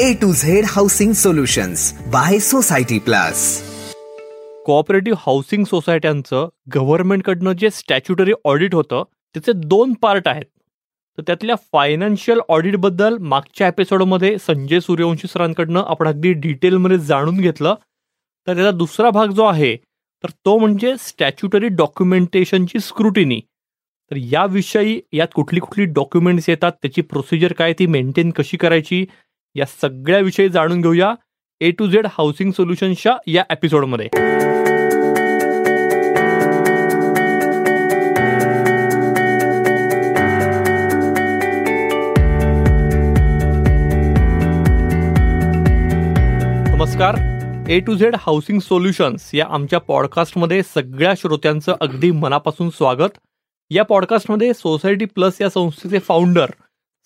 A to Z housing solutions by society plus cooperative housing सोसायट्यांचं गव्हर्नमेंटकडनं जे statutory audit होतं त्याचे दोन पार्ट आहेत. तर त्यातल्या फायनान्शियल ऑडिटबद्दल मागच्या एपिसोडमध्ये संजय सूर्यवंशी सरांकडनं आपण अगदी डिटेलमध्ये जाणून घेतलं. तर त्याचा दुसरा भाग जो आहे तर तो म्हणजे स्टॅच्युटरी डॉक्युमेंटेशनची स्क्रुटिनी तर याविषयी यात कुठली कुठली डॉक्युमेंट्स येतात त्याची प्रोसिजर काय ती मेंटेन कशी करायची या सगळ्याविषयी जाणून घेऊया ए टू झेड हाऊसिंग सोल्युशन्सच्या या एपिसोडमध्ये नमस्कार. A to Z housing solutions या आमच्या पॉडकास्टमध्ये सगळ्या श्रोत्यांचं अगदी मनापासून स्वागत. या पॉडकास्टमध्ये सोसायटी प्लस या संस्थेचे फाउंडर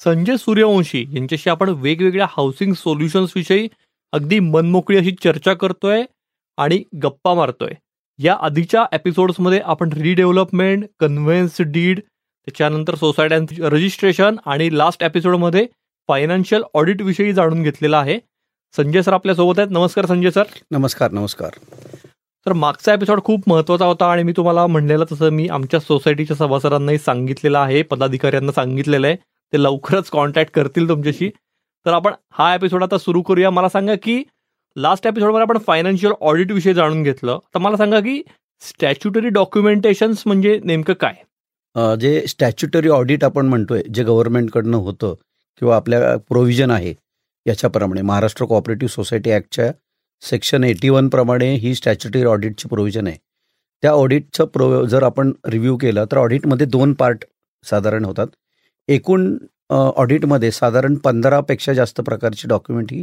संजय सूर्यवंशी यांच्याशी आपण वेगवेगळ्या हाऊसिंग सोल्युशन्स विषयी अगदी मनमोकळी अशी चर्चा करतोय आणि गप्पा मारतोय. या आधीच्या एपिसोड्समध्ये आपण रिडेव्हलपमेंट कन्व्हेन्स डीड त्याच्यानंतर सोसायट्यांचं रजिस्ट्रेशन आणि लास्ट एपिसोडमध्ये फायनान्शियल ऑडिट विषयी जाणून घेतलेला आहे. संजय सर आपल्यासोबत आहेत. नमस्कार संजय सर नमस्कार नमस्कार. तर मागचा एपिसोड खूप महत्त्वाचा होता आणि मी तुम्हाला म्हणलेलं तसं मी आमच्या सोसायटीच्या सभासदांनाही सांगितलेलं आहे पदाधिकाऱ्यांना सांगितलेलं आहे. ते लवकरच कॉन्टॅक्ट करतील तुमच्याशी. तर आपण हा एपिसोड आता सुरू करूया. मला सांगा की लास्ट एपिसोडमध्ये आपण फायनान्शियल ऑडिट विषयी जाणून घेतलं. तर मला सांगा की स्टॅच्युटरी डॉक्युमेंटेशन्स म्हणजे नेमकं काय? जे स्टॅच्युटरी ऑडिट आपण म्हणतोय जे गव्हर्नमेंटकडनं होतं किंवा आपल्या प्रोव्हिजन आहे याच्याप्रमाणे महाराष्ट्र कोऑपरेटिव्ह सोसायटी ॲक्टच्या सेक्शन एटी वन प्रमाणे ही स्टॅच्युटरी ऑडिटची प्रोव्हिजन आहे. त्या ऑडिटचं प्रो जर आपण रिव्ह्यू केलं तर ऑडिटमध्ये दोन पार्ट साधारण होतात. एकूण ऑडिटमध्ये साधारण पंधरापेक्षा जास्त प्रकारची डॉक्युमेंट ही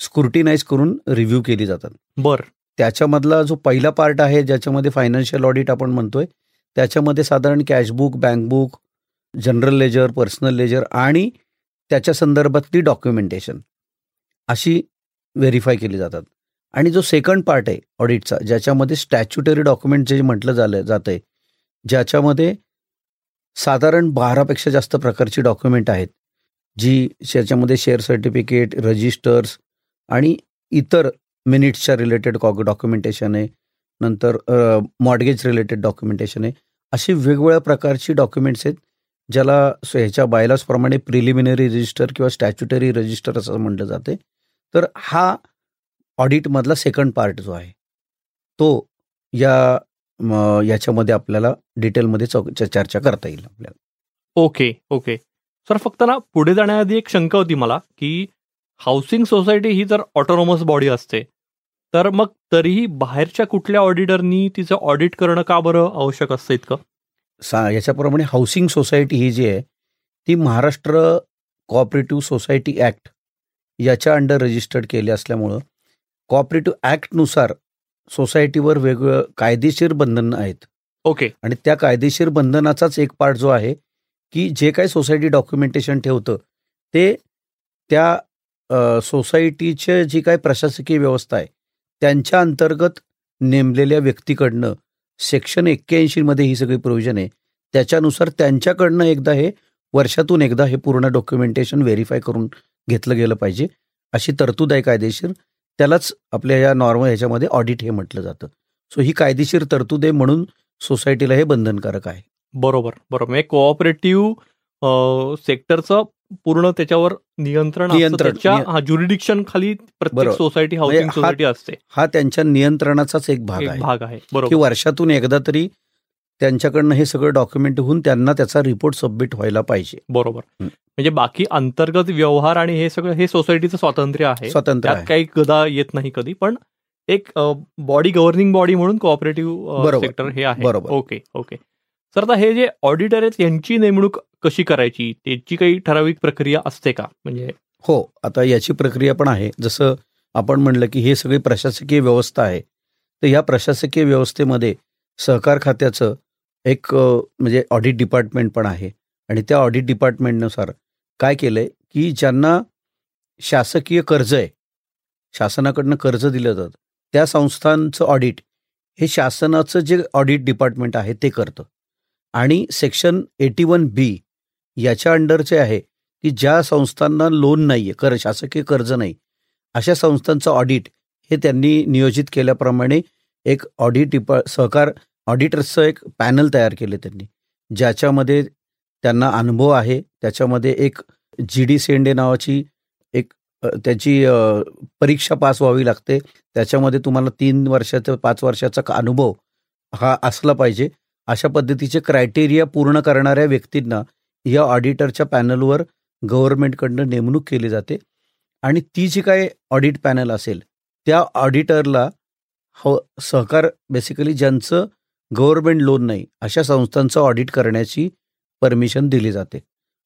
स्क्रुटिनाइज करून रिव्ह्यू केली जातात. बर. त्याच्यामधला जो पहिला पार्ट आहे ज्याच्यामध्ये फायनान्शियल ऑडिट आपण म्हणतोय त्याच्यामध्ये साधारण cashbook bankbook general ledger personal ledger आणि त्याच्या संदर्भातली डॉक्युमेंटेशन अशी व्हेरीफाय केली जातात. आणि जो सेकंड पार्ट आहे ऑडिटचा ज्याच्यामध्ये स्टॅच्युटरी डॉक्युमेंट जे म्हटलं झालं जातं आहे ज्याच्यामध्ये साधारण बारापेक्षा जास्त प्रकारची डॉक्युमेंट आहेत जी ज्याच्यामध्ये शेअर सर्टिफिकेट रजिस्टर्स आणि इतर मिनिट्सच्या रिलेटेड कॉ डॉक्युमेंटेशन आहे नंतर मॉडगेज रिलेटेड डॉक्युमेंटेशन आहे अशी वेगवेगळ्या प्रकारची डॉक्युमेंट्स आहेत ज्याला ह्याच्या बायलॉसप्रमाणे प्रिलिमिनरी रजिस्टर किंवा स्टॅच्युटरी रजिस्टर असं म्हटलं जाते. तर हा ऑडिटमधला सेकंड पार्ट जो आहे तो या याच्यामध्ये आपल्याला डिटेलमध्ये चर्चा करता येईल आपल्याला. Okay okay. सर फक्त ना पुढे जाण्याआधी एक शंका होती मला की हाऊसिंग सोसायटी ही जर ऑटोनॉमस बॉडी असते तर मग तरीही बाहेरच्या कुठल्या ऑडिटरनी तिचं ऑडिट करणं का बरं आवश्यक असतं इतकं? सा याच्याप्रमाणे हाऊसिंग सोसायटी ही जी आहे ती महाराष्ट्र कोऑपरेटिव्ह सोसायटी ॲक्ट याच्या अंडर रजिस्टर्ड केली असल्यामुळं कोऑपरेटिव्ह ॲक्टनुसार सोसायटीवर वेगवेगळं कायदेशीर बंधन आहेत. ओके. आणि त्या कायदेशीर बंधनाचाच एक पार्ट जो आहे की जे काही सोसायटी डॉक्युमेंटेशन ठेवतं ते त्या सोसायटीचे जी काही प्रशासकीय व्यवस्था आहे त्यांच्या अंतर्गत नेमलेल्या व्यक्तीकडनं सेक्शन एक्क्याऐंशीमध्ये ही सगळी प्रोव्हिजन आहे त्याच्यानुसार त्यांच्याकडनं एकदा हे वर्षातून एकदा हे पूर्ण डॉक्युमेंटेशन व्हेरीफाय करून घेतलं गेलं पाहिजे अशी तरतूद आहे कायदेशीर. त्यालाच आपल्या या नॉर्मल ह्याच्यामध्ये ऑडिट हे म्हटलं जातं. सो ही कायदेशीर तरतूद आहे म्हणून सोसायटीला हे बंधनकारक आहे. बरोबर बरोबर. म्हणजे कोऑपरेटिव्ह सेक्टरचं पूर्ण त्याच्यावर नियंत्रण. नियंत्रण, हा ज्युरिडिक्शन खाली प्रत्येक. सोसायटी हाऊसिंग सोसायटी असते. हा त्यांच्या नियंत्रणाचाच एक भाग आहे. भाग आहे. की बरोबर वर्षातून एकदा तरी त्यांच्याकडनं हे सगळं डॉक्युमेंट होऊन त्यांना त्याचा रिपोर्ट सबमिट व्हायला पाहिजे. बरोबर. म्हणजे बाकी अंतर्गत व्यवहार आणि हे सगळं हे सोसायटीचं स्वातंत्र्य आहे. स्वतंत्र त्यात आहे. काही गदा येत नाही कधी पण एक बॉडी गव्हर्निंग बॉडी म्हणून कोऑपरेटिव्ह. सेक्टर हे आहे. बरोबर. ओके ओके सर आता हे जे ऑडिटर आहेत यांची नेमणूक कशी करायची त्याची काही ठराविक प्रक्रिया असते का? म्हणजे हो आता याची प्रक्रिया पण आहे. जसं आपण म्हणलं की हे सगळी प्रशासकीय व्यवस्था आहे. तर या प्रशासकीय व्यवस्थेमध्ये सहकार खात्याचं एक म्हणजे ऑडिट डिपार्टमेंट पण आहे. आणि त्या ऑडिट डिपार्टमेंटनुसार काय केलं आहे की ज्यांना शासकीय कर्ज आहे शासनाकडनं कर्ज दिलं जातं त्या संस्थांचं ऑडिट हे शासनाचं जे ऑडिट डिपार्टमेंट आहे ते करतं. आणि सेक्शन एटी वन बी याच्या अंडरचे आहे की ज्या संस्थांना लोन नाही आहे कर शासकीय कर्ज नाही अशा संस्थांचं ऑडिट हे त्यांनी नियोजित केल्याप्रमाणे एक ऑडिट डिपा सहकार ऑडिटर्सचं एक पॅनल तयार केले त्यांनी ज्याच्यामध्ये त्यांना अनुभव आहे. त्याच्यामध्ये एक जी डी सेंडे नावाची एक त्याची परीक्षा पास व्हावी लागते. त्याच्यामध्ये तुम्हाला तीन वर्षाचा पाच वर्षाचा अनुभव हा असला पाहिजे. अशा पद्धतीचे क्रायटेरिया पूर्ण करणाऱ्या व्यक्तींना या ऑडिटरच्या पॅनलवर गव्हर्नमेंटकडनं नेमणूक केली जाते. आणि ती जी काय ऑडिट पॅनल असेल त्या ऑडिटरला हो सहकार बेसिकली ज्यांचं गव्हर्नमेंट लोन नाही अशा संस्थांचं ऑडिट करण्याची परमिशन दिली जाते.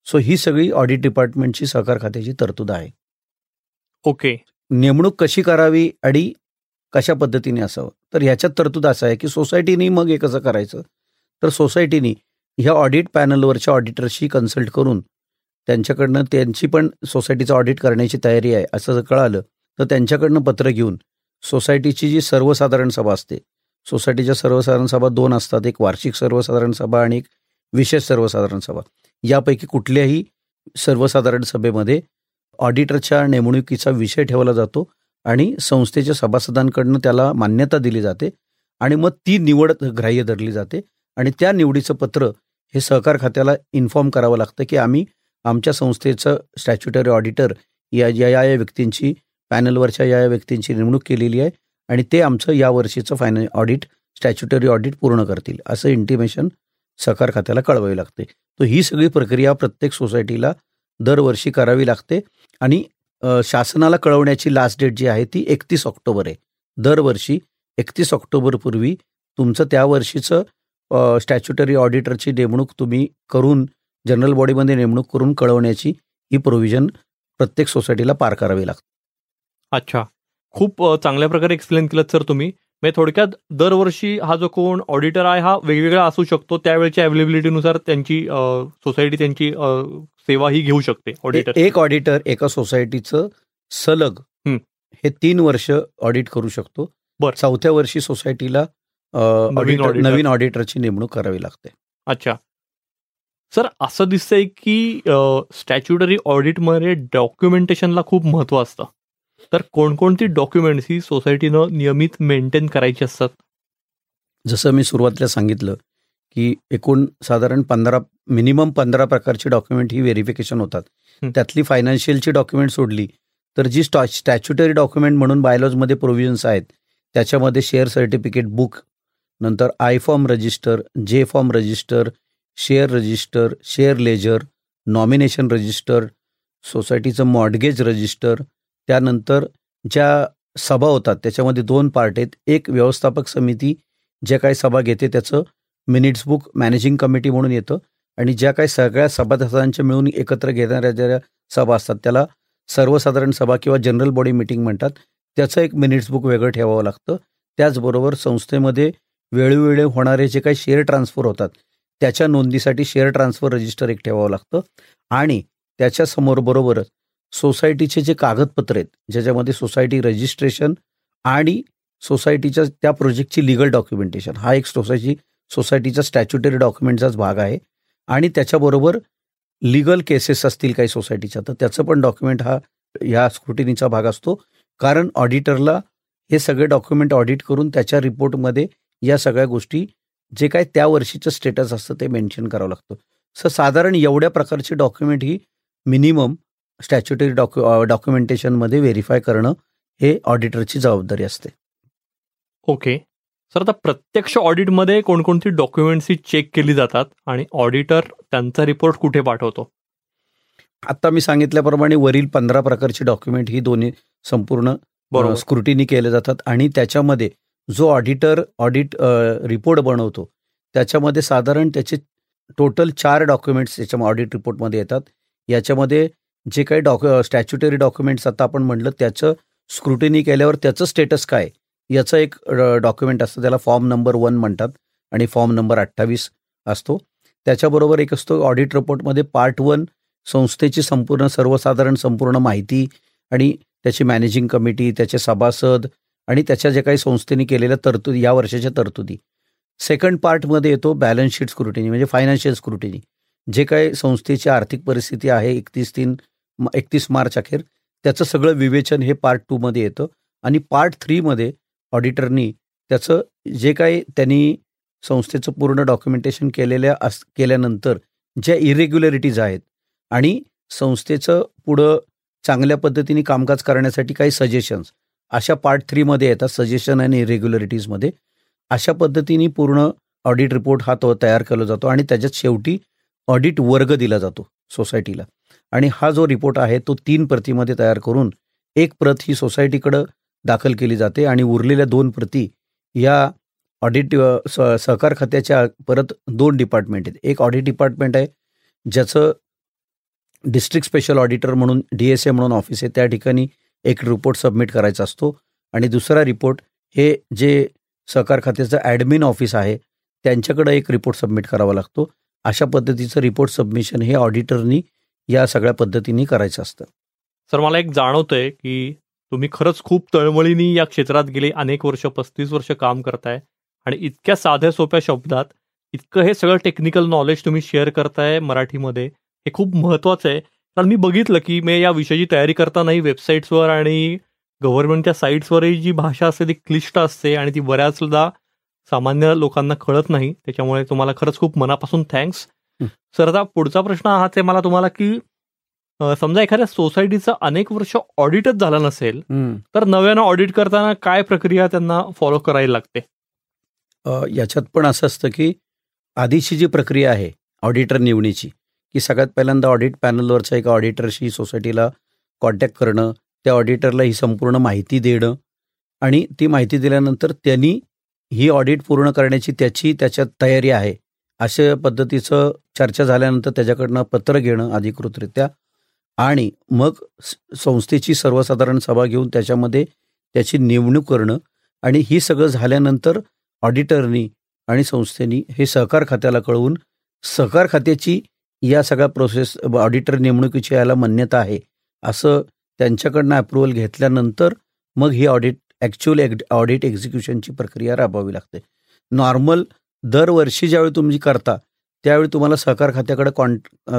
सो ही सगळी ऑडिट डिपार्टमेंटची सहकार खात्याची तरतूद आहे. ओके. नेमणूक कशी करावी आणि कशा पद्धतीने असावं? तर ह्याच्यात तरतूद असं आहे की सोसायटीनी मग हे कसं करायचं? तर सोसायटीनी ह्या ऑडिट पॅनलवरच्या ऑडिटरशी कन्सल्ट करून त्यांच्याकडनं त्यांची पण सोसायटीचं ऑडिट करण्याची तयारी आहे असं जर कळालं तर त्यांच्याकडनं पत्र घेऊन सोसायटीची जी सर्वसाधारण सभा असते सोसायटीच्या सर्वसाधारण सभा दोन असतात. एक वार्षिक सर्वसाधारण सभा आणि एक विशेष सर्वसाधारण सभा. यापैकी कुठल्याही सर्वसाधारण सभेमध्ये ऑडिटरच्या नेमणुकीचा विषय ठेवला जातो आणि संस्थेच्या सभासदांकडनं त्याला मान्यता दिली जाते आणि मग ती निवड ग्राह्य धरली जाते आणि त्या निवडीचं पत्र हे सहकार खात्याला इन्फॉर्म करावं लागतं की आम्ही आमच्या संस्थेचं स्टॅच्युटरी ऑडिटर या या या या व्यक्तींची पॅनलवरच्या या या व्यक्तींची नेमणूक केलेली आहे. आणि ते आमचं या वर्षीचं फायनल ऑडिट स्टॅच्युटरी ऑडिट पूर्ण करतील. असं इंटिमेशन सहकार खात्याला कळवावी लागते. तर ही सगळी प्रक्रिया प्रत्येक सोसायटीला दरवर्षी करावी लागते. आणि शासनाला कळवण्याची लास्ट डेट जी आहे ती एकतीस ऑक्टोबर आहे. दरवर्षी एकतीस ऑक्टोबरपूर्वी तुमचं त्या वर्षीचं स्टॅच्युटरी ऑडिटरची नेमणूक तुम्ही करून जनरल बॉडीमध्ये नेमणूक करून कळवण्याची ही प्रोव्हिजन प्रत्येक सोसायटीला पार करावी लागते. अच्छा. खूप चांगल्या प्रकारे एक्सप्लेन केलं सर तुम्ही. म्हणजे थोडक्यात दरवर्षी हा जो कोण ऑडिटर आहे हा वेगवेगळा असू शकतो. त्यावेळेच्या अवेलेबिलिटीनुसार त्यांची सोसायटी त्यांची सेवा ही घेऊ शकते ऑडिटर एक ऑडिटर एका सोसायटीचं सलग हं. तीन वर्ष ऑडिट करू शकतो. बरं. चौथ्या वर्षी सोसायटीला. नवीन ऑडिटरची नेमणूक करावी लागते. अच्छा. सर असं दिसतंय की स्टॅच्युटरी ऑडिटमध्ये डॉक्युमेंटेशनला खूप महत्त्व असतं. तर कोणकोणती डॉक्युमेंट्स ही सोसायटीनं नियमित मेंटेन करायची असतात जसं मी सुरुवातीला सांगितलं की एकूण साधारण पंधरा मिनिमम पंधरा प्रकारची डॉक्युमेंट ही व्हेरिफिकेशन होतात. त्यातली फायनान्शियलची डॉक्युमेंट सोडली तर जी स्टॉ स्टॅच्युटरी डॉक्युमेंट म्हणून बायलॉजमध्ये प्रोव्हिजन्स आहेत त्याच्यामध्ये शेअर सर्टिफिकेट बुक नंतर आय फॉर्म रजिस्टर जे form register share register share ledger nomination register सोसायटीचं mortgage register त्यानंतर ज्या सभा होतात त्याच्यामध्ये दोन पार्ट आहेत. एक व्यवस्थापक समिती ज्या काही सभा घेते त्याचं मिनिट्स बुक मॅनेजिंग कमिटी म्हणून येतं आणि ज्या काही सगळ्या सभासदांच्या मिळून एकत्र घेणाऱ्या ज्या सभा असतात त्याला सर्वसाधारण सभा किंवा जनरल बॉडी मिटिंग म्हणतात. त्याचं एक मिनिट्स बुक वेगळं ठेवावं लागतं. त्याचबरोबर संस्थेमध्ये वेळोवेळी होणारे जे काही शेअर ट्रान्सफर होतात त्याच्या नोंदीसाठी शेअर ट्रान्सफर रजिस्टर एक ठेवावं लागतं. आणि त्याच्यासमोर बरोबरच सोसायटीचे जे कागदपत्र आहेत ज्याच्यामध्ये सोसायटी रजिस्ट्रेशन आणि सोसायटीच्या त्या प्रोजेक्टची लिगल डॉक्युमेंटेशन. हा एक सोसायटी सोसायटीचा स्टॅच्युटरी डॉक्युमेंटचाच भाग आहे आणि त्याच्याबरोबर लिगल केसेस असतील काही सोसायटीच्या तर त्याचं पण डॉक्युमेंट हा ह्या स्क्रुटिनीचा भाग असतो. कारण ऑडिटरला हे सगळे डॉक्युमेंट ऑडिट करून त्याच्या रिपोर्टमध्ये या सगळ्या गोष्टी जे काय त्या वर्षीचं स्टेटस असतं ते मेन्शन करावं लागतं. सो साधारण एवढ्या प्रकारची डॉक्युमेंट ही मिनिमम स्टॅच्युटरी डॉक्यु डॉक्युमेंटेशनमध्ये व्हेरीफाय करणं हे ऑडिटरची जबाबदारी असते. ओके सर आता प्रत्यक्ष ऑडिटमध्ये कोणकोणती डॉक्युमेंट्स ही चेक केली जातात आणि ऑडिटर त्यांचा रिपोर्ट कुठे पाठवतो? आता मी सांगितल्याप्रमाणे वरील पंधरा प्रकारची डॉक्युमेंट ही दोन्ही संपूर्ण बरोबर. स्क्रुटिनी केले जातात आणि त्याच्यामध्ये जो ऑडिटर ऑडिट रिपोर्ट बनवतो त्याच्यामध्ये साधारण त्याचे टोटल चार डॉक्युमेंट्स त्याच्या ऑडिट रिपोर्टमध्ये येतात. याच्यामध्ये जे काही डॉक्यु स्टॅच्युटरी डॉक्युमेंट्स आता आपण म्हटलं त्याचं स्क्रुटिनी केल्यावर त्याचं स्टेटस काय? याचं एक डॉक्युमेंट असतं त्याला फॉर्म नंबर वन म्हणतात आणि फॉर्म नंबर अठ्ठावीस असतो. त्याच्याबरोबर एक असतो ऑडिट रिपोर्टमध्ये पार्ट वन संस्थेची संपूर्ण सर्वसाधारण संपूर्ण माहिती आणि त्याची मॅनेजिंग कमिटी त्याचे सभासद आणि त्याच्या जे काही संस्थेने केलेल्या तरतुदी या वर्षाच्या तरतुदी. सेकंड पार्टमध्ये येतो बॅलन्स शीट स्क्रुटिनी म्हणजे फायनान्शियल स्क्रुटिनी जे काही संस्थेची आर्थिक परिस्थिती आहे एकतीस तीन एकतीस मार्च अखेर. त्याचं सगळं विवेचन हे पार्ट टूमध्ये येतं. आणि पार्ट थ्रीमध्ये ऑडिटरनी त्याचं जे काही त्यांनी संस्थेचं पूर्ण डॉक्युमेंटेशन केलेल्या अस केल्यानंतर ज्या इरेग्युलरिटीज आहेत आणि संस्थेचं पुढं चांगल्या पद्धतीने कामकाज करण्यासाठी काही सजेशन्स अशा पार्ट थ्रीमध्ये येतात सजेशन आणि इरेग्युलरिटीजमध्ये अशा पद्धतीने पूर्ण ऑडिट रिपोर्ट हा तो तयार केला जातो आणि त्याच्यात शेवटी ऑडिट वर्ग दिला जातो सोसायटीला आणि हा जो रिपोर्ट आहे तो तीन प्रतीमध्ये तयार करून एक प्रत ही सोसायटीकडं दाखल केली जाते आणि उरलेल्या दोन प्रती या ऑडिट सहकार खात्याच्या परत दोन डिपार्टमेंट आहेत. एक ऑडिट डिपार्टमेंट आहे ज्याचं डिस्ट्रिक्ट स्पेशल ऑडिटर म्हणून डी एस ए म्हणून ऑफिस आहे त्या ठिकाणी एक रिपोर्ट सबमिट करायचा असतो. आणि दुसरा रिपोर्ट हे जे सहकार खात्याचं ॲडमिन ऑफिस आहे त्यांच्याकडं एक रिपोर्ट सबमिट करावा लागतो. अशा पद्धतीचं रिपोर्ट सबमिशन हे ऑडिटरनी या सगळ्या पद्धतीने करायचं असतं. सर मला एक जाणवतंय की तुम्ही खरंच खूप तळमळीने या क्षेत्रात गेले अनेक वर्ष पस्तीस वर्ष काम करताय आणि इतक्या साध्या सोप्या शब्दात इतकं हे सगळं टेक्निकल नॉलेज तुम्ही शेअर करताय मराठीमध्ये हे खूप महत्वाचं आहे. कारण मी बघितलं की मी या विषयाची तयारी करतानाही वेबसाईट्सवर आणि गव्हर्नमेंटच्या साईट्सवरही जी भाषा असते ती क्लिष्ट असते आणि ती बऱ्याचदा सामान्य लोकांना कळत नाही. त्याच्यामुळे तुम्हाला खरंच खूप मनापासून थँक्स सर आता पुढचा प्रश्न हाच आहे मला तुम्हाला की समजा एखाद्या सोसायटीचं अनेक वर्ष ऑडिटच झालं नसेल तर नव्यानं ऑडिट करताना काय प्रक्रिया त्यांना फॉलो करायला लागते? याच्यात पण असं असतं की आधीची जी प्रक्रिया आहे ऑडिटर निवडीची की सगळ्यात पहिल्यांदा ऑडिट पॅनलवरच्या एका ऑडिटरशी सोसायटीला कॉन्टॅक्ट करणं त्या ऑडिटरला ही संपूर्ण माहिती देणं आणि ती माहिती दिल्यानंतर त्यांनी ही ऑडिट पूर्ण करण्याची त्याची त्याच्यात तयारी आहे. अशा पद्धतीचं चर्चा झाल्यानंतर त्याच्याकडनं पत्र घेणं अधिकृतरित्या आणि मग संस्थेची सर्वसाधारण सभा घेऊन त्याच्यामध्ये त्याची नेमणूक करणं आणि ही सगळं झाल्यानंतर ऑडिटरनी आणि संस्थेनी हे सहकार खात्याला कळवून सहकार खात्याची या सगळ्या प्रोसेस ऑडिटर नेमणुकीची याला मान्यता आहे असं त्यांच्याकडनं अप्रुव्हल घेतल्यानंतर मग ही ऑडिट ॲक्च्युअल ऑडिट एक्झिक्युशनची प्रक्रिया राबवावी लागते. नॉर्मल दरवर्षी ज्यावेळी तुम्ही करता त्यावेळी तुम्हाला सहकार खात्याकडे कॉन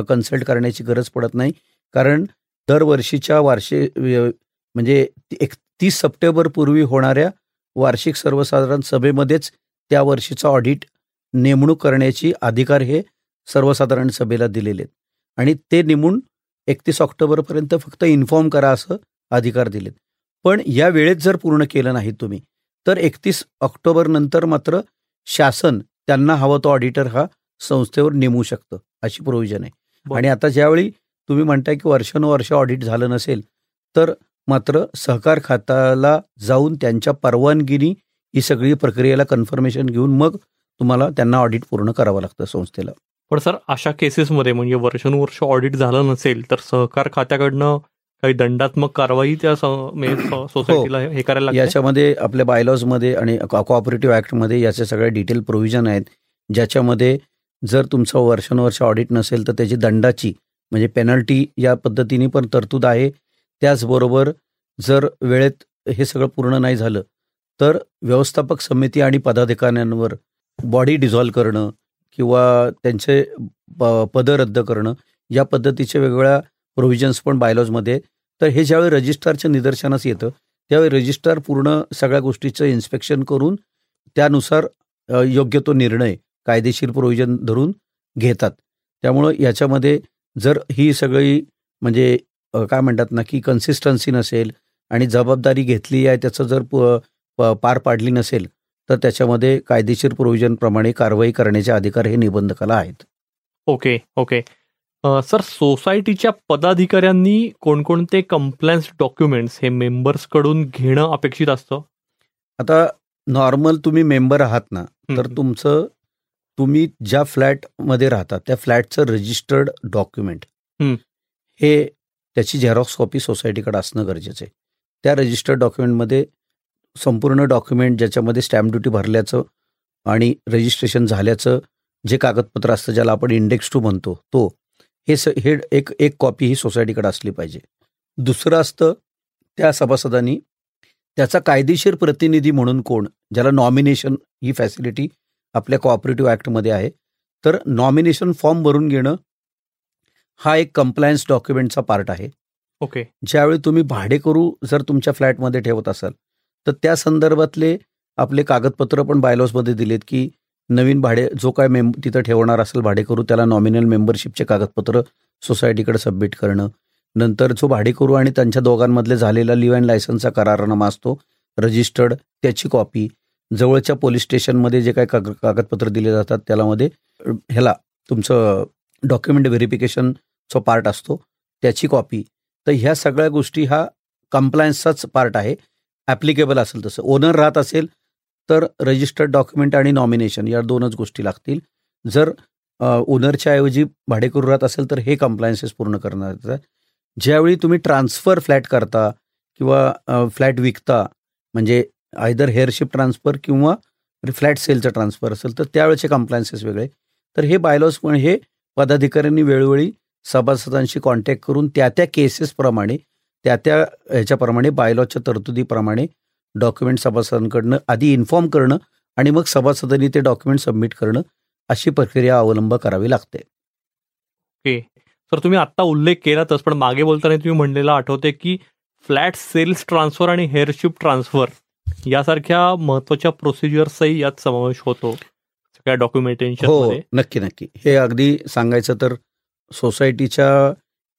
कन्सल्ट करण्याची गरज पडत नाही. कारण दरवर्षीच्या वार्षिक म्हणजे एक तीस सप्टेंबरपूर्वी होणाऱ्या वार्षिक सर्वसाधारण सभेमध्येच त्या वर्षीचा ऑडिट नेमणूक करण्याची अधिकार हे सर्वसाधारण सभेला दिलेले आहेत. आणि ते नेमून एकतीस ऑक्टोबरपर्यंत फक्त इन्फॉर्म करा असं अधिकार दिलेत. पण या वेळेत जर पूर्ण केलं नाही तुम्ही तर एकतीस ऑक्टोबरनंतर मात्र शासन त्यांना हवं तो ऑडिटर हा संस्थेवर नेमू शकतं अशी प्रोव्हिजन आहे. आणि आता ज्यावेळी तुम्ही म्हणताय की वर्षानुवर्ष ऑडिट झालं नसेल तर मात्र सहकार खात्याला जाऊन त्यांच्या परवानगीनी ही सगळी प्रक्रियेला कन्फर्मेशन घेऊन मग तुम्हाला त्यांना ऑडिट पूर्ण करावं लागतं संस्थेला. पण सर अशा केसेसमध्ये म्हणजे वर्षानुवर्ष ऑडिट झालं नसेल तर सहकार खात्याकडनं काही दंडात्मक कारवाई त्या सोसायटीला हो. हे करायला याच्यामध्ये आपल्या बायलॉजमध्ये आणि कोऑपरेटिव्ह ऍक्टमध्ये याचे सगळे डिटेल प्रोव्हिजन आहेत. ज्याच्यामध्ये जर तुमचं वर्षानुवर्ष ऑडिट नसेल तर त्याची दंडाची म्हणजे पेनल्टी या पद्धतीने पण तरतूद आहे. त्याचबरोबर जर वेळेत हे सगळं पूर्ण नाही झालं तर व्यवस्थापक समिती आणि पदाधिकाऱ्यांवर बॉडी डिझॉल्व करणं किंवा त्यांचे पद रद्द करणं या पद्धतीचे वेगवेगळ्या प्रोव्हिजन्स पण बायलॉजमध्ये तर हे ज्यावेळी रजिस्ट्रारच्या निदर्शनास येतं त्यावेळी रजिस्ट्रार पूर्ण सगळ्या गोष्टीचं इन्स्पेक्शन करून त्यानुसार योग्य तो निर्णय कायदेशीर प्रोव्हिजन धरून घेतात. त्यामुळं याच्यामध्ये जर ही सगळी म्हणजे काय म्हणतात ना की कन्सिस्टन्सी नसेल आणि जबाबदारी घेतली आहे त्याचं जर पार पाडली नसेल तर त्याच्यामध्ये कायदेशीर प्रोव्हिजनप्रमाणे कारवाई करण्याचे अधिकार हे निबंधकाला आहेत. Okay okay. सर सोसायटीच्या पदाधिकाऱ्यांनी कोणकोणते कंप्लायन्स डॉक्युमेंट्स हे मेंबर्सकडून घेणं अपेक्षित असतं? आता नॉर्मल तुम्ही मेंबर आहात ना तर तुमचं तुम्ही ज्या फ्लॅटमध्ये राहता त्या फ्लॅटचं रजिस्टर्ड डॉक्युमेंट हे त्याची झेरॉक्स कॉपी सोसायटीकडे असणं गरजेचं आहे. त्या रजिस्टर्ड डॉक्युमेंटमध्ये संपूर्ण डॉक्युमेंट ज्याच्यामध्ये स्टॅम्प ड्युटी भरल्याचं आणि रजिस्ट्रेशन झाल्याचं जे कागदपत्र असतं ज्याला आपण इंडेक्स टू म्हणतो तो हे स हे एक एक कॉपी ही सोसायटीकडे असली पाहिजे. दुसरं असतं त्या सभासदांनी त्याचा कायदेशीर प्रतिनिधी म्हणून कोण ज्याला नॉमिनेशन ही फॅसिलिटी आपल्या कोऑपरेटिव्ह ॲक्टमध्ये आहे तर नॉमिनेशन फॉर्म भरून घेणं हा एक कंप्लायन्स डॉक्युमेंटचा पार्ट आहे. ओके ज्यावेळी तुम्ही भाडेकरू जर तुमच्या फ्लॅटमध्ये ठेवत असाल तर त्या संदर्भातले आपले कागदपत्र पण बायलॉजमध्ये दिलेत की नवीन भाडे जो काय मेम तिथं ठेवणार असेल भाडेकरू त्याला नॉमिनल मेंबरशिपचे कागदपत्र सोसायटीकडे सबमिट करणं. नंतर जो भाडेकरू आणि त्यांच्या दोघांमधले झालेला लिव्ह अँड लायसन्सचा करारनामा असतो रजिस्टर्ड त्याची कॉपी जवळच्या पोलीस स्टेशनमध्ये जे काही काग कागदपत्र दिले जातात त्यालामध्ये ह्याला तुमचं डॉक्युमेंट व्हेरिफिकेशनचा पार्ट असतो त्याची कॉपी तर ह्या सगळ्या गोष्टी हा कम्प्लायन्सचाच पार्ट आहे. ॲप्लिकेबल असेल तसं. ओनर राहत असेल तर रजिस्टर्ड डॉक्युमेंट आणि नॉमिनेशन या दोनच गोष्टी लागतील. जर ओनरच्या ऐवजी भाडेकरू राहत असेल तर हे कम्प्लायन्सेस पूर्ण करणार ज्यावेळी तुम्ही ट्रान्सफर फ्लॅट करता किंवा फ्लॅट विकता म्हणजे आयदर हेअरशिप ट्रान्सफर किंवा फ्लॅट सेलचं ट्रान्सफर असेल तर त्यावेळेचे कम्प्लायन्सेस वेगळे. तर हे बायलॉज पण हे पदाधिकाऱ्यांनी वेळोवेळी सभासदांशी कॉन्टॅक्ट करून त्या त्या केसेसप्रमाणे त्या त्या ह्याच्याप्रमाणे बायलॉजच्या तरतुदीप्रमाणे डॉक्युमेंट सभासदांकडनं आधी इन्फॉर्म करणं आणि मग सभासदांनी ते डॉक्युमेंट सबमिट करणं अशी प्रक्रिया अवलंब करावी लागते. ओके तर तुम्ही आत्ता उल्लेख केलातच पण मागे बोलताना तुम्ही म्हणलेला आठवते की फ्लॅट सेल्स ट्रान्सफर आणि हेअरशिप ट्रान्सफर यासारख्या महत्त्वाच्या प्रोसिजर्सही यात समावेश होतो सगळ्या डॉक्युमेंटेशन हो नक्की नक्की. हे अगदी सांगायचं तर सोसायटीच्या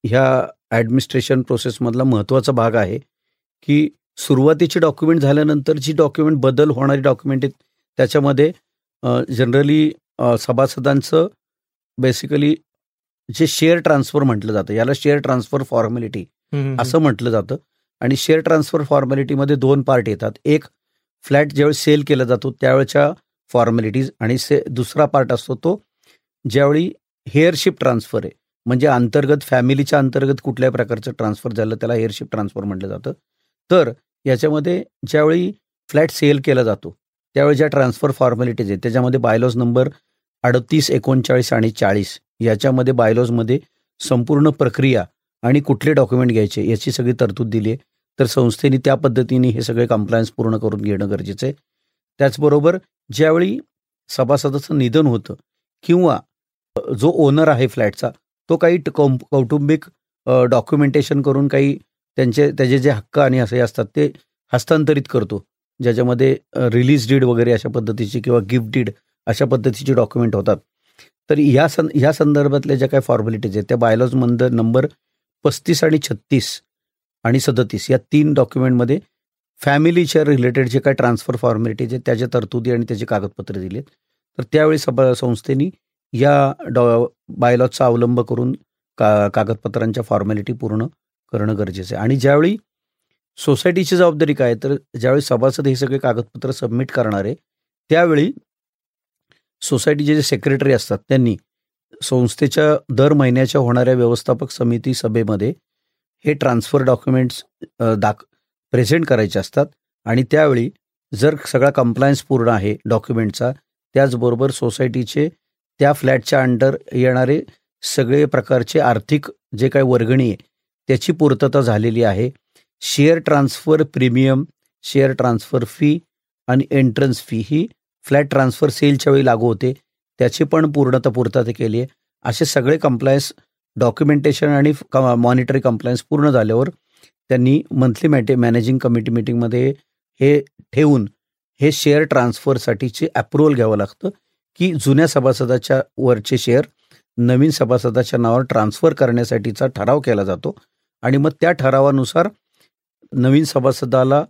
ह्या ॲडमिनिस्ट्रेशन प्रोसेसमधला महत्त्वाचा भाग आहे की सुरुवातीचे डॉक्युमेंट झाल्यानंतर जी डॉक्युमेंट बदल होणारी डॉक्युमेंट आहेत त्याच्यामध्ये जनरली सभासदांचं बेसिकली जे शेअर ट्रान्सफर म्हटलं जातं याला शेअर ट्रान्सफर फॉर्मॅलिटी असं म्हटलं जातं. आणि शेअर ट्रान्सफर फॉर्मॅलिटीमध्ये दोन पार्ट येतात. एक फ्लॅट ज्यावेळी सेल केला जातो त्यावेळेच्या फॉर्मॅलिटीज आणि से दुसरा पार्ट असतो तो ज्यावेळी हेअरशिप ट्रान्सफर आहे. म्हणजे अंतर्गत फॅमिलीच्या अंतर्गत कुठल्याही प्रकारचं ट्रान्सफर झालं त्याला हेअरशिप ट्रान्सफर म्हटलं जातं. तर याच्यामध्ये ज्यावेळी फ्लॅट सेल केला जातो त्यावेळी ज्या ट्रान्सफर फॉर्मॅलिटीज आहेत त्याच्यामध्ये बायलॉज नंबर अडतीस एकोणचाळीस आणि चाळीस याच्यामध्ये बायलॉजमध्ये संपूर्ण प्रक्रिया आणि कुठले डॉक्युमेंट घ्यायचे याची सगळी तरतूद दिली आहे. तर संस्थेने त्या पद्धतीने हे सगळे कम्प्लायन्स पूर्ण करून घेणं गरजेचं आहे. त्याचबरोबर ज्यावेळी सभासदाचं निधन होतं किंवा जो ओनर आहे फ्लॅटचा तो काही कौटुंबिक डॉक्युमेंटेशन करून काही त्यांचे त्याचे जे हक्क आणि असे असतात ते हस्तांतरित करतो. ज्याच्यामध्ये रिलीज डीड वगैरे अशा पद्धतीची किंवा गिफ्ट डीड अशा पद्धतीचे डॉक्युमेंट होतात. तर या सं ह्या संदर्भातल्या ज्या काही फॉर्मॅलिटीज आहेत त्या बायलॉजमध्ये नंबर पस्तीस आणि छत्तीस आणि सदतीस या तीन डॉक्युमेंटमध्ये फॅमिलीच्या रिलेटेड जे काही ट्रान्सफर फॉर्मॅलिटीज आहेत त्याच्या तरतुदी आणि त्याचे कागदपत्र आहेत. तर त्यावेळी सभा संस्थेनी या डॉ बायलॉजचा अवलंब करून का कागदपत्रांच्या फॉर्मॅलिटी पूर्ण करणं गरजेचं आहे. आणि ज्यावेळी सोसायटीची जबाबदारी काय तर ज्यावेळी सभासद हे सगळे कागदपत्र सबमिट करणार आहे त्यावेळी सोसायटीचे जे सेक्रेटरी असतात त्यांनी संस्थेच्या दर महिन्याच्या होणाऱ्या व्यवस्थापक समिती सभेमध्ये हे ट्रान्सफर डॉक्युमेंट्स दाख प्रेझेंट करायचे असतात. आणि त्यावेळी जर सगळा कंप्लायन्स पूर्ण आहे डॉक्युमेंटचा त्याचबरोबर सोसायटीचे त्या फ्लॅटच्या अंडर येणारे सगळे प्रकारचे आर्थिक जे काही वर्गणी आहे त्याची पूर्तता झालेली आहे. Share transfer premium share transfer fee आणि एंट्रन्स फी ही फ्लॅट ट्रान्सफर सेलच्या वेळी लागू होते. त्याची पण पूर्णता पूर्तता केली आहे. असे सगळे कंप्लायन्स डॉक्युमेंटेशन आणि मॉनिटरी कंप्लायन्स पूर्ण झाल्यावर त्यांनी मंथली मॅटे मॅनेजिंग कमिटी मिटिंगमध्ये हे ठेवून हे शेअर ट्रान्सफरसाठीचे अप्रुव्हल घ्यावं लागतं की जुन्या सभासदाच्या वरचे शेअर नवीन सभासदाच्या नावावर ट्रान्सफर करण्यासाठीचा ठराव केला जातो. आणि मग त्या ठरावानुसार नवीन सभासदाला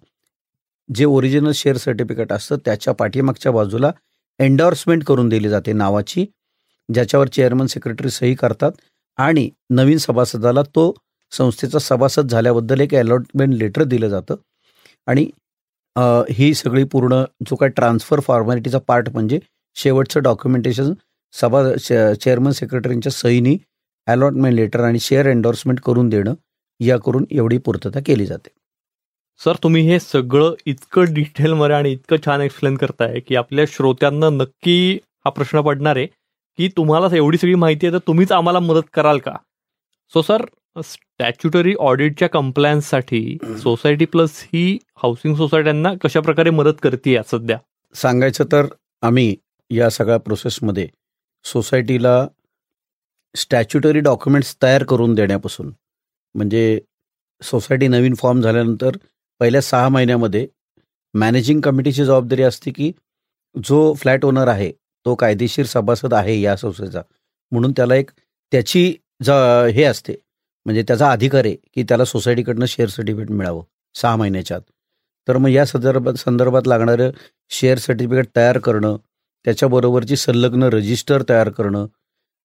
जे ओरिजिनल शेअर सर्टिफिकेट असतं त्याच्या पाठीमागच्या बाजूला एन्डॉर्समेंट करून दिली जाते नावाची ज्याच्यावर चेअरमन सेक्रेटरी सही करतात आणि नवीन सभासदाला तो संस्थेचा सभासद झाल्याबद्दल एक अलॉटमेंट लेटर दिलं जातं. आणि ही सगळी पूर्ण जो काय ट्रान्सफर फॉर्मॅलिटीचा पार्ट म्हणजे शेवटचं डॉक्युमेंटेशन सभा चेअरमन सेक्रेटरींच्या सहीनी अलॉटमेंट लेटर आणि शेअर एन्डॉर्समेंट करून देणं या करून एवढी पूर्तता केली जाते. सर तुम्ही हे सगळं इतकं डिटेलमध्ये आणि इतकं छान एक्सप्लेन करताय की आपल्या श्रोत्यांना नक्की हा प्रश्न पडणार आहे की तुम्हाला एवढी सगळी माहिती आहे तर तुम्हीच आम्हाला मदत कराल का? सो सर स्टॅच्युटरी ऑडिटच्या कंप्लायन्ससाठी सोसायटी प्लस ही हाऊसिंग सोसायट्यांना कशा प्रकारे मदत करते सध्या? सांगायचं तर आम्ही या सगळ्या प्रोसेसमध्ये सोसायटीला स्टॅच्युटरी डॉक्युमेंट्स तयार करून देण्यापासून म्हणजे सोसायटी नवीन फॉर्म झाल्यानंतर पहिल्या सहा महिन्यामध्ये मॅनेजिंग कमिटीची जबाबदारी असते की जो फ्लॅट ओनर आहे तो कायदेशीर सभासद आहे या संस्थेचा. म्हणून त्याला एक त्याची ज हे असते म्हणजे त्याचा अधिकार आहे की त्याला सोसायटीकडनं शेअर सर्टिफिकेट मिळावं सहा महिन्याच्या आत. तर मग या संदर्भात संदर्भात लागणारं शेअर सर्टिफिकेट तयार करणं त्याच्याबरोबरची संलग्न रजिस्टर तयार करणं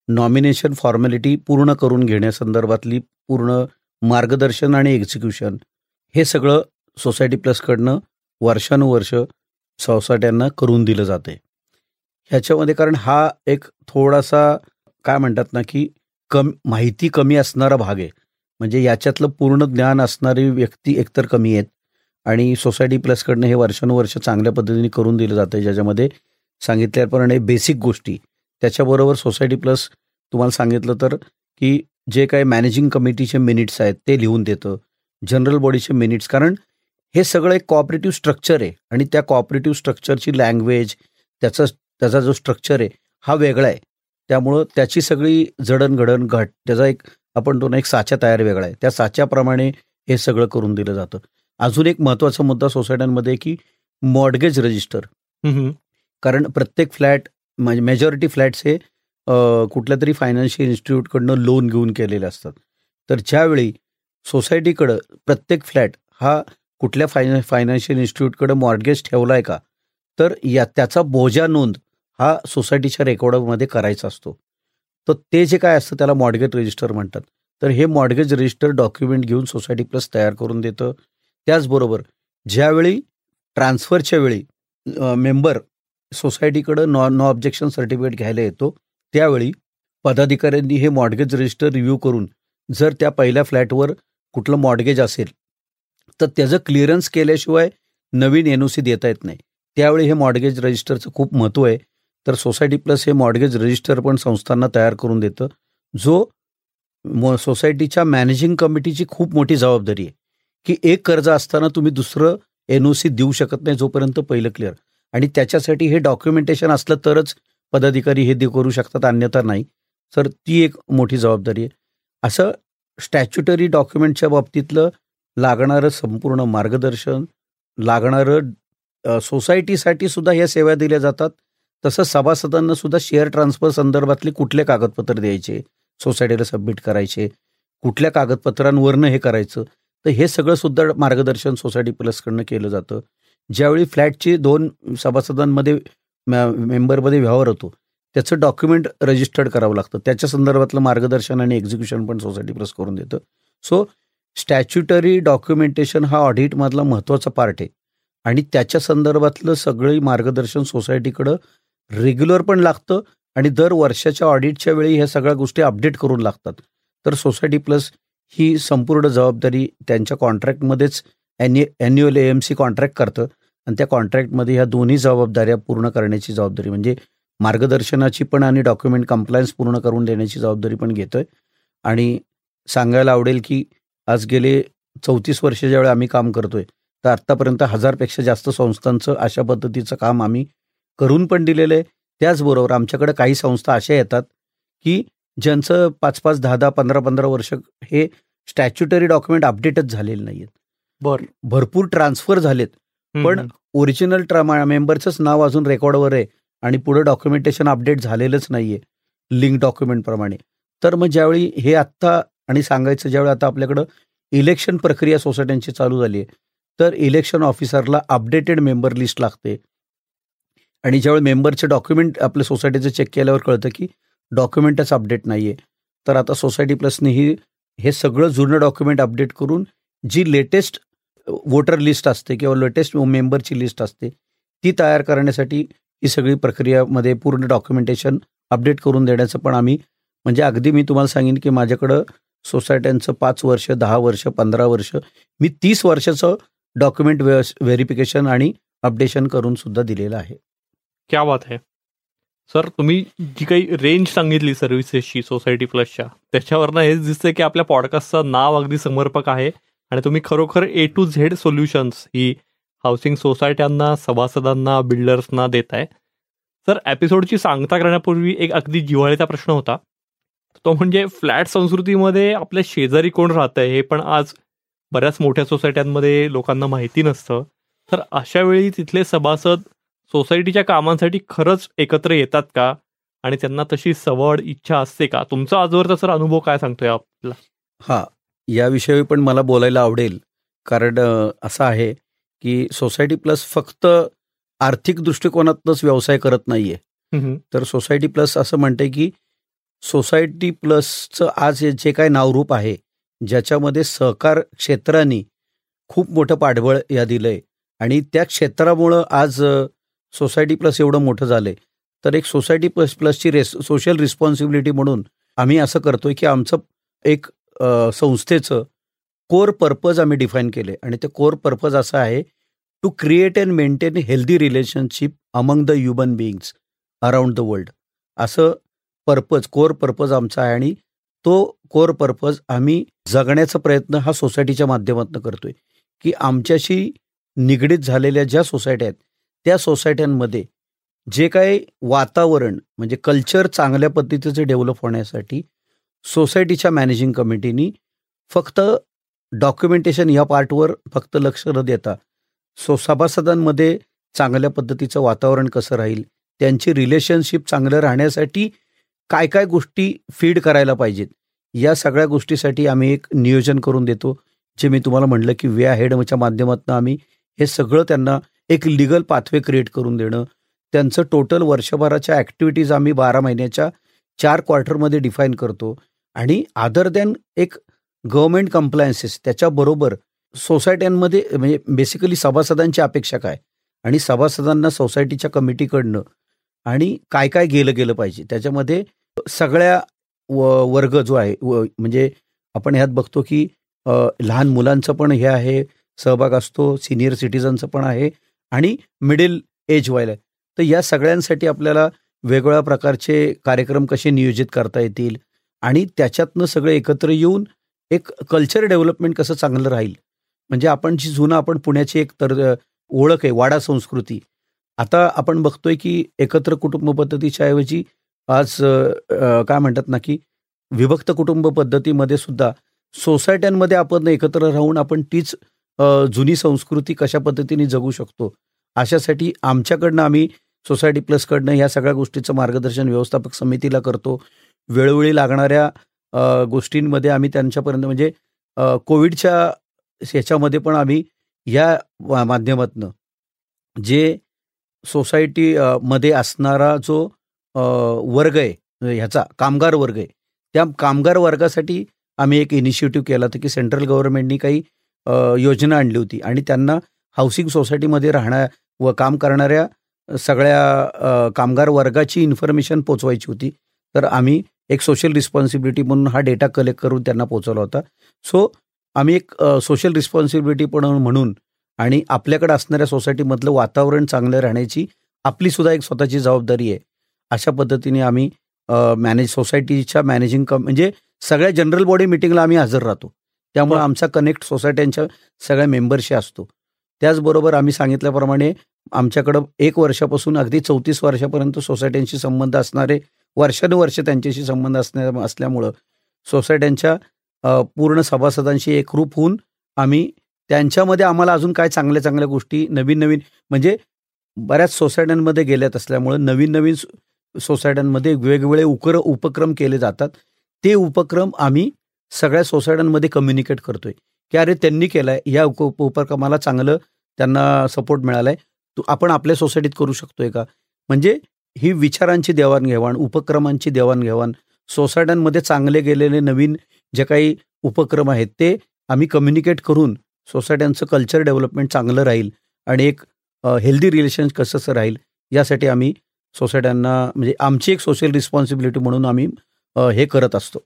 नॉमिनेशन फॉर्मॅलिटी पूर्ण करून घेण्यासंदर्भातली पूर्ण मार्गदर्शन आणि एक्झिक्युशन हे सगळं सोसायटी प्लसकडनं वर्षानुवर्ष सोसायट्यांना करून दिलं जाते ह्याच्यामध्ये कारण हा एक थोडासा काय म्हणतात ना की कम माहिती कमी असणारा भाग आहे. म्हणजे याच्यातलं पूर्ण ज्ञान असणारी व्यक्ती एकतर कमी आहेत आणि सोसायटी प्लसकडनं हे वर्षानुवर्ष चांगल्या पद्धतीने करून दिलं जातं ज्याच्यामध्ये सांगितल्याप्रमाणे बेसिक गोष्टी त्याच्याबरोबर सोसायटी प्लस तुम्हाला सांगितलं तर की जे काही मॅनेजिंग कमिटीचे मिनिट्स आहेत ते लिहून देतं. जनरल बॉडीचे मिनिट्स कारण हे सगळं एक कॉपरेटिव्ह स्ट्रक्चर आहे. आणि त्या कॉपरेटिव्ह स्ट्रक्चरची लँग्वेज त्याचा त्याचा जो स्ट्रक्चर आहे हा वेगळा आहे. त्यामुळं त्याची सगळी जडणघडण घट त्याचा एक आपण तो एक साचा तयार वेगळा आहे. त्या साच्याप्रमाणे हे सगळं करून दिलं जातं. अजून एक महत्त्वाचा मुद्दा सोसायट्यांमध्ये की मॉडगेज रजिस्टर कारण प्रत्येक फ्लॅट म्हणजे मेजॉरिटी फ्लॅट्स हे कुठल्या तरी फायनान्शियल इन्स्टिट्यूटकडनं लोन घेऊन केलेले असतात. तर ज्यावेळी सोसायटीकडं प्रत्येक फ्लॅट हा कुठल्या फायन फायनान्शियल इन्स्टिट्यूटकडं मॉर्गेज ठेवला आहे का? तर या त्याचा बोजा नोंद हा सोसायटीच्या रेकॉर्डमध्ये करायचा असतो. तर ते जे काय असतं त्याला मॉडगेज रजिस्टर म्हणतात. तर हे मॉडगेज रजिस्टर डॉक्युमेंट घेऊन सोसायटी प्लस तयार करून देतं. त्याचबरोबर ज्यावेळी ट्रान्सफरच्या वेळी मेंबर सोसायटीकडं नॉ नो ऑब्जेक्शन सर्टिफिकेट घ्यायला येतो त्यावेळी पदाधिकाऱ्यांनी हे मॉडगेज रजिस्टर रिव्ह्यू करून जर त्या पहिल्या फ्लॅटवर कुठलं मॉडगेज असेल तर त्याचं क्लिअरन्स केल्याशिवाय नवीन एन ओ सी देता येत नाही. त्यावेळी हे मॉडगेज रजिस्टरचं खूप महत्त्व आहे. तर सोसायटी प्लस हे मॉडगेज रजिस्टर पण संस्थांना तयार करून देतं जो सोसायटीच्या मॅनेजिंग कमिटीची खूप मोठी जबाबदारी आहे की एक कर्ज असताना तुम्ही दुसरं एन ओ सी देऊ शकत नाही जोपर्यंत पहिलं क्लिअर आणि त्याच्यासाठी हे डॉक्युमेंटेशन असलं तरच पदाधिकारी हे दे करू शकतात अन्यथा नाही. तर ती एक मोठी जबाबदारी आहे. असं स्टॅच्युटरी डॉक्युमेंटच्या बाबतीतलं लागणारं संपूर्ण मार्गदर्शन लागणारं सोसायटीसाठी सुद्धा ह्या सेवा दिल्या जातात. तसंच सभासदांना सुद्धा शेअर ट्रान्सफर संदर्भातले कुठले कागदपत्र द्यायचे सोसायटीला सबमिट करायचे कुठल्या कागदपत्रांवरनं हे करायचं तर हे सगळं सुद्धा मार्गदर्शन सोसायटी प्लसकडनं केलं जातं. ज्यावेळी फ्लॅटची दोन सभासदांमध्ये मेंबरमध्ये व्यवहार होतो. त्याचं डॉक्युमेंट रजिस्टर्ड करावं लागतं. त्याच्या संदर्भातलं मार्गदर्शन आणि एक्झिक्युशन पण सोसायटी प्लस करून देतं. सो स्टॅच्युटरी डॉक्युमेंटेशन हा ऑडिटमधला महत्त्वाचा पार्ट आहे. आणि त्याच्या संदर्भातलं सगळी मार्गदर्शन सोसायटीकडं रेग्युलर पण लागतं आणि दर वर्षाच्या ऑडिटच्या वेळी ह्या सगळ्या गोष्टी अपडेट करून लागतात. तर सोसायटी प्लस ही संपूर्ण जबाबदारी त्यांच्या कॉन्ट्रॅक्टमध्येच ॲन्यु annual A M C contract करतं. आणि त्या कॉन्ट्रॅक्टमध्ये ह्या दोन्ही जबाबदाऱ्या पूर्ण करण्याची जबाबदारी म्हणजे मार्गदर्शनाची पण आणि डॉक्युमेंट कंप्लायन्स पूर्ण करून देण्याची जबाबदारी पण घेतोय. आणि सांगायला आवडेल की आज गेले चौतीस वर्ष ज्यावेळी आम्ही काम करतोय तर आत्तापर्यंत हजारपेक्षा जास्त संस्थांचं अशा पद्धतीचं काम आम्ही करून पण दिलेलं आहे. त्याचबरोबर आमच्याकडे काही संस्था अशा येतात की ज्यांचं पाच पाच दहा दहा पंधरा पंधरा वर्ष हे स्टॅच्युटरी डॉक्युमेंट अपडेटच झालेले नाहीयेत. बर. भरपूर ट्रान्सफर झालेत. पण ओरिजिनल ट्रामा मेंबरचंच नाव अजून रेकॉर्डवर आहे आणि पुढे डॉक्युमेंटेशन अपडेट झालेलंच नाहीये लिंक डॉक्युमेंट प्रमाणे. तर मग ज्यावेळी हे आत्ता आणि सांगायचं ज्यावेळी आता आपल्याकडं इलेक्शन प्रक्रिया सोसायट्यांची चालू झाली आहे तर इलेक्शन ऑफिसरला अपडेटेड मेंबर लिस्ट लागते. आणि ज्यावेळी मेंबरचे डॉक्युमेंट आपल्या सोसायटीचं चेक केल्यावर कळतं की डॉक्युमेंटच अपडेट नाही आहे तर आता सोसायटी प्लसने ही हे सगळं जुनं डॉक्युमेंट अपडेट करून जी लेटेस्ट वोटर लिस्ट असते किंवा लेटेस्ट मेंबरची लिस्ट असते ती तयार करण्यासाठी ही सगळी प्रक्रियामध्ये पूर्ण डॉक्युमेंटेशन अपडेट करून देण्याचं पण आम्ही म्हणजे अगदी मी तुम्हाला सांगेन की माझ्याकडं सोसायट्यांचं पाच वर्ष दहा वर्ष पंधरा वर्ष मी तीस वर्षाचं डॉक्युमेंट व्हेरिफिकेशन आणि अपडेशन करून सुद्धा दिलेलं आहे. क्या बात आहे सर तुम्ही जी काही रेंज सांगितली सर्व्हिसेसची सोसायटी प्लसच्या त्याच्यावरनं हेच दिसतंय की आपल्या पॉडकास्टचं नाव अगदी समर्पक आहे. आणि तुम्ही खरोखर ए टू झेड सोल्युशन्स ही हाऊसिंग सोसायट्यांना सभासदांना बिल्डर्सना देत आहे सर एपिसोडची सांगता करण्यापूर्वी एक अगदी जिव्हाळीचा प्रश्न होता. तो म्हणजे फ्लॅट संस्कृतीमध्ये आपल्या शेजारी कोण राहतंय हे पण आज बऱ्याच मोठ्या सोसायट्यांमध्ये लोकांना माहिती नसतं. तर अशा वेळी तिथले सभासद सोसायटीच्या कामांसाठी खरंच एकत्र येतात का? आणि त्यांना तशी सवड इच्छा असते का? तुमचा आजवर तसा अनुभव काय सांगतोय आपला? हा याविषयी पण मला बोलायला आवडेल. कारण असं आहे की सोसायटी प्लस फक्त आर्थिक दृष्टिकोनातूनच व्यवसाय करत नाहीये. तर सोसायटी प्लस असं म्हणते की सोसायटी प्लसचं आज जे काय नावरूप आहे ज्याच्यामध्ये सहकार क्षेत्राने खूप मोठं पाठबळ या दिलंय. आणि त्या क्षेत्रामुळं आज सोसायटी प्लस एवढं मोठं झालंय. तर एक सोसायटी प्लस प्लसची रेस सोशल रिस्पॉन्सिबिलिटी म्हणून आम्ही असं करतोय की आमचं एक संस्थेचं कोर पर्पज आम्ही डिफाईन केले. आणि ते कोर पर्पज असं आहे to create and maintain healthy relationship among the human beings around the world असं पर्पज कोर पर्पज आमचा आहे आणि तो कोर पर्पज आम्ही जगण्याचा प्रयत्न हा सोसायटीच्या माध्यमातून करतोय. की आमच्याशी निगडीत झालेल्या ज्या सोसायट्या आहेत त्या सोसायट्यांमध्ये जे काही वातावरण म्हणजे कल्चर चांगल्या पद्धतीचं डेव्हलप होण्यासाठी सोसायटीच्या मॅनेजिंग कमिटीनी फक्त डॉक्युमेंटेशन या पार्टवर फक्त लक्ष न देता सो सभासदांमध्ये चांगल्या पद्धतीचं वातावरण कसं राहील त्यांची रिलेशनशिप चांगलं राहण्यासाठी काय काय गोष्टी फीड करायला पाहिजेत या सगळ्या गोष्टीसाठी आम्ही एक नियोजन करून देतो. जे मी तुम्हाला म्हटलं की वे हेडच्या माध्यमातून आम्ही हे सगळं त्यांना एक लिगल पाथवे क्रिएट करून देणं. त्यांचं टोटल वर्षभराच्या ॲक्टिव्हिटीज आम्ही बारा महिन्याच्या चार क्वार्टरमध्ये डिफाईन करतो. आणि आदर दॅन एक गव्हर्नमेंट कम्प्लायन्सेस त्याच्याबरोबर सोसायट्यांमध्ये म्हणजे बेसिकली सभासदांची अपेक्षा काय? आणि सभासदांना सोसायटीच्या कमिटीकडनं आणि काय काय गेलं गेलं पाहिजे? त्याच्यामध्ये सगळ्या व वर्ग जो आहे व म्हणजे आपण ह्यात बघतो की लहान मुलांचं पण हे आहे सहभाग असतो सिनियर सिटीजनचं पण आहे आणि मिडल एज व्हायला तर या सगळ्यांसाठी आपल्याला वेगवेगळ्या प्रकारचे कार्यक्रम कसे नियोजित करता येतील? आणि त्याच्यातनं सगळे एकत्र येऊन एक कल्चर डेव्हलपमेंट कसं चांगलं राहील? म्हणजे आपण जी जुनं आपण पुण्याची एक तर ओळख आहे वाडा संस्कृती. आता आपण बघतोय की एकत्र कुटुंब पद्धतीच्या ऐवजी आज काय म्हणतात ना की विभक्त कुटुंब पद्धतीमध्ये सुद्धा सोसायट्यांमध्ये आपण एकत्र राहून आपण तीच जुनी संस्कृती कशा पद्धतीने जगू शकतो? अशासाठी आमच्याकडनं आम्ही सोसायटी प्लसकडनं ह्या सगळ्या गोष्टीचं मार्गदर्शन व्यवस्थापक समितीला करतो. वेळोवेळी लागणाऱ्या गोष्टींमध्ये आम्ही त्यांच्यापर्यंत म्हणजे कोविडच्या ह्याच्यामध्ये पण आम्ही या माध्यमातनं जे सोसायटी मध्ये असणारा जो वर्ग आहे म्हणजे ह्याचा कामगार वर्ग आहे त्या कामगार वर्गासाठी आम्ही एक इनिशिएटिव्ह केला होता की सेंट्रल गव्हर्नमेंटनी काही योजना आणली होती आणि त्यांना हाऊसिंग सोसायटीमध्ये राहण्या व काम करणाऱ्या सगळ्या कामगार वर्गाची इन्फॉर्मेशन पोचवायची होती. तर आम्ही एक सोशल रिस्पॉन्सिबिलिटी म्हणून हा डेटा कलेक्ट करून त्यांना पोचवला होता. सो आम्ही एक सोशल रिस्पॉन्सिबिलिटी पण म्हणून आणि आपल्याकडे असणाऱ्या सोसायटीमधलं वातावरण चांगलं राहण्याची आपली सुद्धा एक स्वतःची जबाबदारी आहे. अशा पद्धतीने आम्ही मॅनेज सोसायटीच्या मॅनेजिंग कम म्हणजे सगळ्या जनरल बॉडी मिटिंगला आम्ही हजर राहतो. त्यामुळे. आमचा कनेक्ट सोसायट्यांच्या सगळ्या मेंबरशी असतो. त्याचबरोबर आम्ही सांगितल्याप्रमाणे आमच्याकडं एक वर्षापासून अगदी चौतीस वर्षापर्यंत सोसायट्यांशी संबंध असणारे वर्षानुवर्ष त्यांच्याशी संबंध असण्या असल्यामुळं सोसायट्यांच्या पूर्ण सभासदांशी एकरूप होऊन आम्ही त्यांच्यामध्ये आम्हाला अजून काय चांगल्या चांगल्या गोष्टी नवीन नवीन म्हणजे बऱ्याच सोसायट्यांमध्ये गेल्यात असल्यामुळं नवीन नवीन सोसायट्यांमध्ये वेगवेगळे उकर उपक्रम केले जातात. ते उपक्रम आम्ही सगळ्या सोसायट्यांमध्ये कम्युनिकेट करतोय. की अरे त्यांनी केलाय या उप उपक्रमाला चांगलं त्यांना सपोर्ट मिळालाय. तू आपण आपल्या सोसायटीत करू शकतोय का? म्हणजे ही विचारांची देवाणघेवाण उपक्रमांची देवाणघेवाण सोसायट्यांमध्ये चांगले गेलेले नवीन जे काही उपक्रम आहेत ते आम्ही कम्युनिकेट करून सोसायट्यांचं कल्चर डेव्हलपमेंट चांगलं राहील आणि एक हेल्दी रिलेशन कसं राहील यासाठी आम्ही सोसायट्यांना म्हणजे आमची एक सोशल रिस्पॉन्सिबिलिटी म्हणून आम्ही हे करत असतो.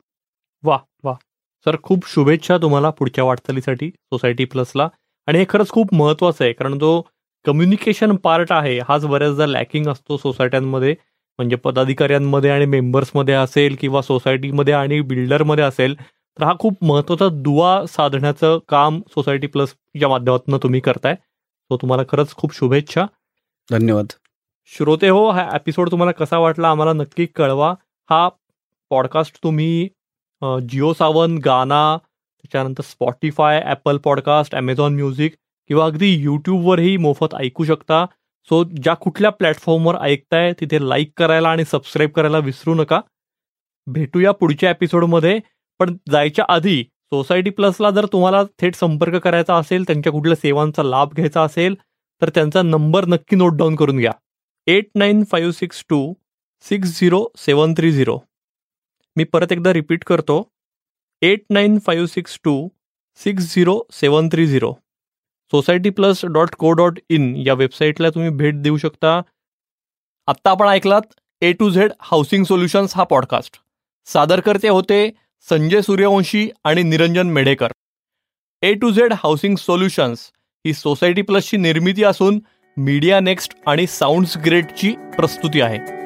वा वा सर खूप शुभेच्छा तुम्हाला पुढच्या वाटचालीसाठी सोसायटी प्लसला. आणि हे खरंच खूप महत्वाचं आहे कारण जो कम्युनिकेशन पार्ट आहे. हाच बऱ्याचदा लॅकिंग असतो सोसायट्यांमध्ये म्हणजे पदाधिकाऱ्यांमध्ये आणि मेंबर्समध्ये असेल किंवा सोसायटीमध्ये आणि बिल्डरमध्ये असेल तर हा खूप महत्त्वाचा दुवा साधण्याचं काम सोसायटी प्लसच्या माध्यमातून तुम्ही करताय. सो तुम्हाला खरंच खूप शुभेच्छा. धन्यवाद. श्रोते हो हा एपिसोड तुम्हाला कसा वाटला आम्हाला नक्की कळवा. हा पॉडकास्ट तुम्ही जिओ सावन गाना त्याच्यानंतर Spotify Apple podcast Amazon music किंवा अगदी यूट्यूबवरही मोफत ऐकू शकता. सो ज्या कुठल्या प्लॅटफॉर्मवर ऐकताय तिथे लाईक करायला आणि सबस्क्राईब करायला विसरू नका. भेटूया पुढच्या एपिसोडमध्ये पण जायच्या आधी सोसायटी प्लसला जर तुम्हाला थेट संपर्क करायचा असेल त्यांच्या कुठल्या सेवांचा लाभ घ्यायचा असेल तर त्यांचा नंबर नक्की नोट डाऊन करून घ्या. Eight nine five six two six zero seven three zero. मी परत एकदा रिपीट करतो. Eight nine five six two six zero seven three zero. Society plus dot co dot in या वेबसाईटला तुम्ही भेट देऊ शकता. आत्ता आपण ऐकलात A to Z housing solutions हा पॉडकास्ट सादरकर्ते होते संजय सूर्यवंशी आणि Niranjan Medhekar. A to Z housing solutions he society प्लसची निर्मिती असून मीडिया नेक्स्ट आणि साऊंड्स ग्रेडची प्रस्तुती आहे.